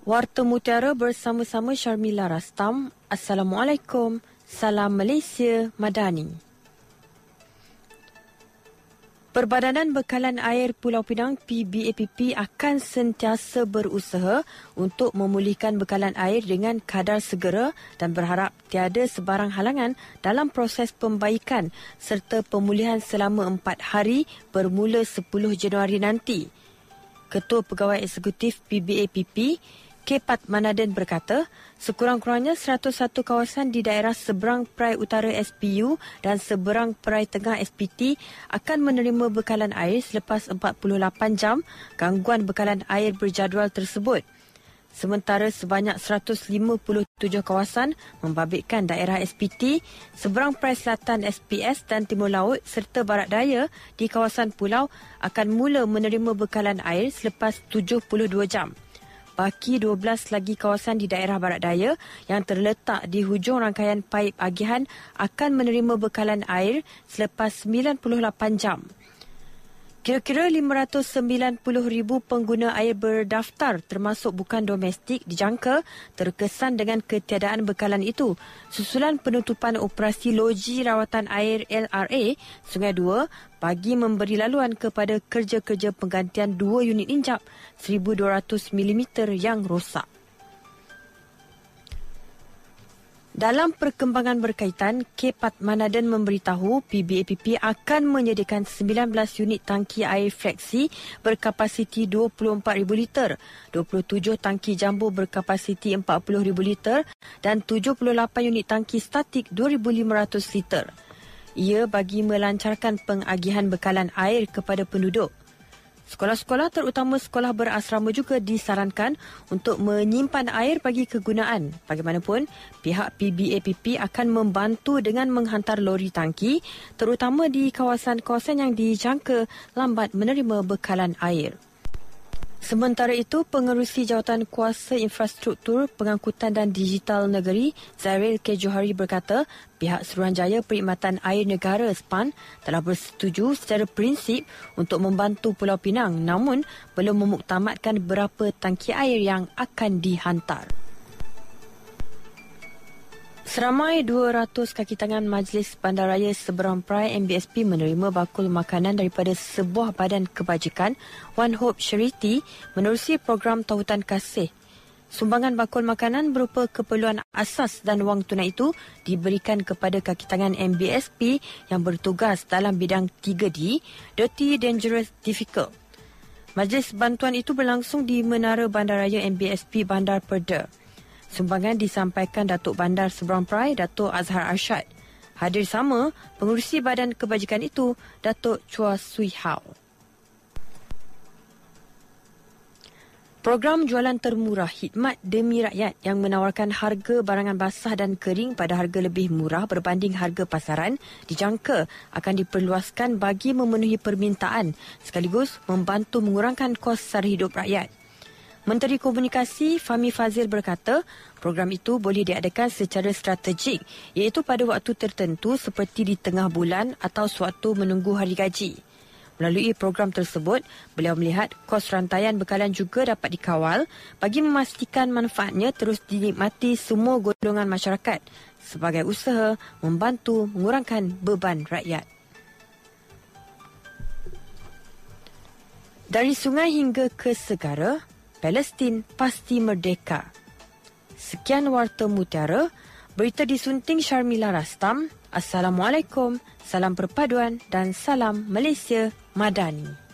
Warta Mutiara bersama-sama Syarmila Rastam. Assalamualaikum. Salam Malaysia Madani. Perbadanan Bekalan Air Pulau Pinang PBAPP akan sentiasa berusaha untuk memulihkan bekalan air dengan kadar segera dan berharap tiada sebarang halangan dalam proses pembaikan serta pemulihan selama empat hari bermula 10 Januari nanti. Ketua Pegawai Eksekutif PBAPP Kepat Manaden berkata, sekurang-kurangnya 101 kawasan di daerah seberang Perai Utara SPU dan seberang Perai Tengah SPT akan menerima bekalan air selepas 48 jam gangguan bekalan air berjadual tersebut. Sementara sebanyak 157 kawasan membabitkan daerah SPT, seberang Perai Selatan SPS dan Timur Laut serta Barat Daya di kawasan pulau akan mula menerima bekalan air selepas 72 jam baki 12 lagi kawasan di daerah barat daya yang terletak di hujung rangkaian paip agihan akan menerima bekalan air selepas 98 jam. Kira-kira 590,000 pengguna air berdaftar termasuk bukan domestik dijangka terkesan dengan ketiadaan bekalan itu. Susulan penutupan operasi loji rawatan air LRA Sungai Dua bagi memberi laluan kepada kerja-kerja penggantian dua unit injap 1200 mm yang rosak. Dalam perkembangan berkaitan, Kepat Manaden memberitahu PBAPP akan menyediakan 19 unit tangki air fleksi berkapasiti 24,000 liter, 27 tangki jambu berkapasiti 40,000 liter dan 78 unit tangki statik 2,500 liter. Ia bagi melancarkan pengagihan bekalan air kepada penduduk. Sekolah-sekolah terutama sekolah berasrama juga disarankan untuk menyimpan air bagi kegunaan. Bagaimanapun, pihak PBAPP akan membantu dengan menghantar lori tangki terutama di kawasan-kawasan yang dijangka lambat menerima bekalan air. Sementara itu, pengerusi jawatan kuasa infrastruktur pengangkutan dan digital negeri Zairil K. Johari berkata pihak Suruhanjaya Perkhidmatan Air Negara SPAN telah bersetuju secara prinsip untuk membantu Pulau Pinang namun belum memuktamadkan berapa tangki air yang akan dihantar. Seramai 200 kaki tangan Majlis Bandaraya Seberang Perai MBSP menerima bakul makanan daripada sebuah badan kebajikan One Hope Charity menerusi program Tautan Kasih. Sumbangan bakul makanan berupa keperluan asas dan wang tunai itu diberikan kepada kaki tangan MBSP yang bertugas dalam bidang 3D, Dirty, Dangerous, Difficult. Majlis bantuan itu berlangsung di Menara Bandaraya MBSP Bandar Perda. Sumbangan disampaikan Datuk Bandar Seberang Perai, Datuk Azhar Arshad. Hadir sama pengurusi badan kebajikan itu, Datuk Chua Sui Hao. Program jualan termurah khidmat demi rakyat yang menawarkan harga barangan basah dan kering pada harga lebih murah berbanding harga pasaran dijangka akan diperluaskan bagi memenuhi permintaan sekaligus membantu mengurangkan kos sara hidup rakyat. Menteri Komunikasi Fahmi Fazil berkata, program itu boleh diadakan secara strategik iaitu pada waktu tertentu seperti di tengah bulan atau sewaktu menunggu hari gaji. Melalui program tersebut, beliau melihat kos rantaian bekalan juga dapat dikawal bagi memastikan manfaatnya terus dinikmati semua golongan masyarakat sebagai usaha membantu mengurangkan beban rakyat. Dari sungai hingga ke segara, Palestin pasti merdeka. Sekian Warta Mutiara, berita disunting Syarmila Rastam. Assalamualaikum, salam perpaduan dan salam Malaysia Madani.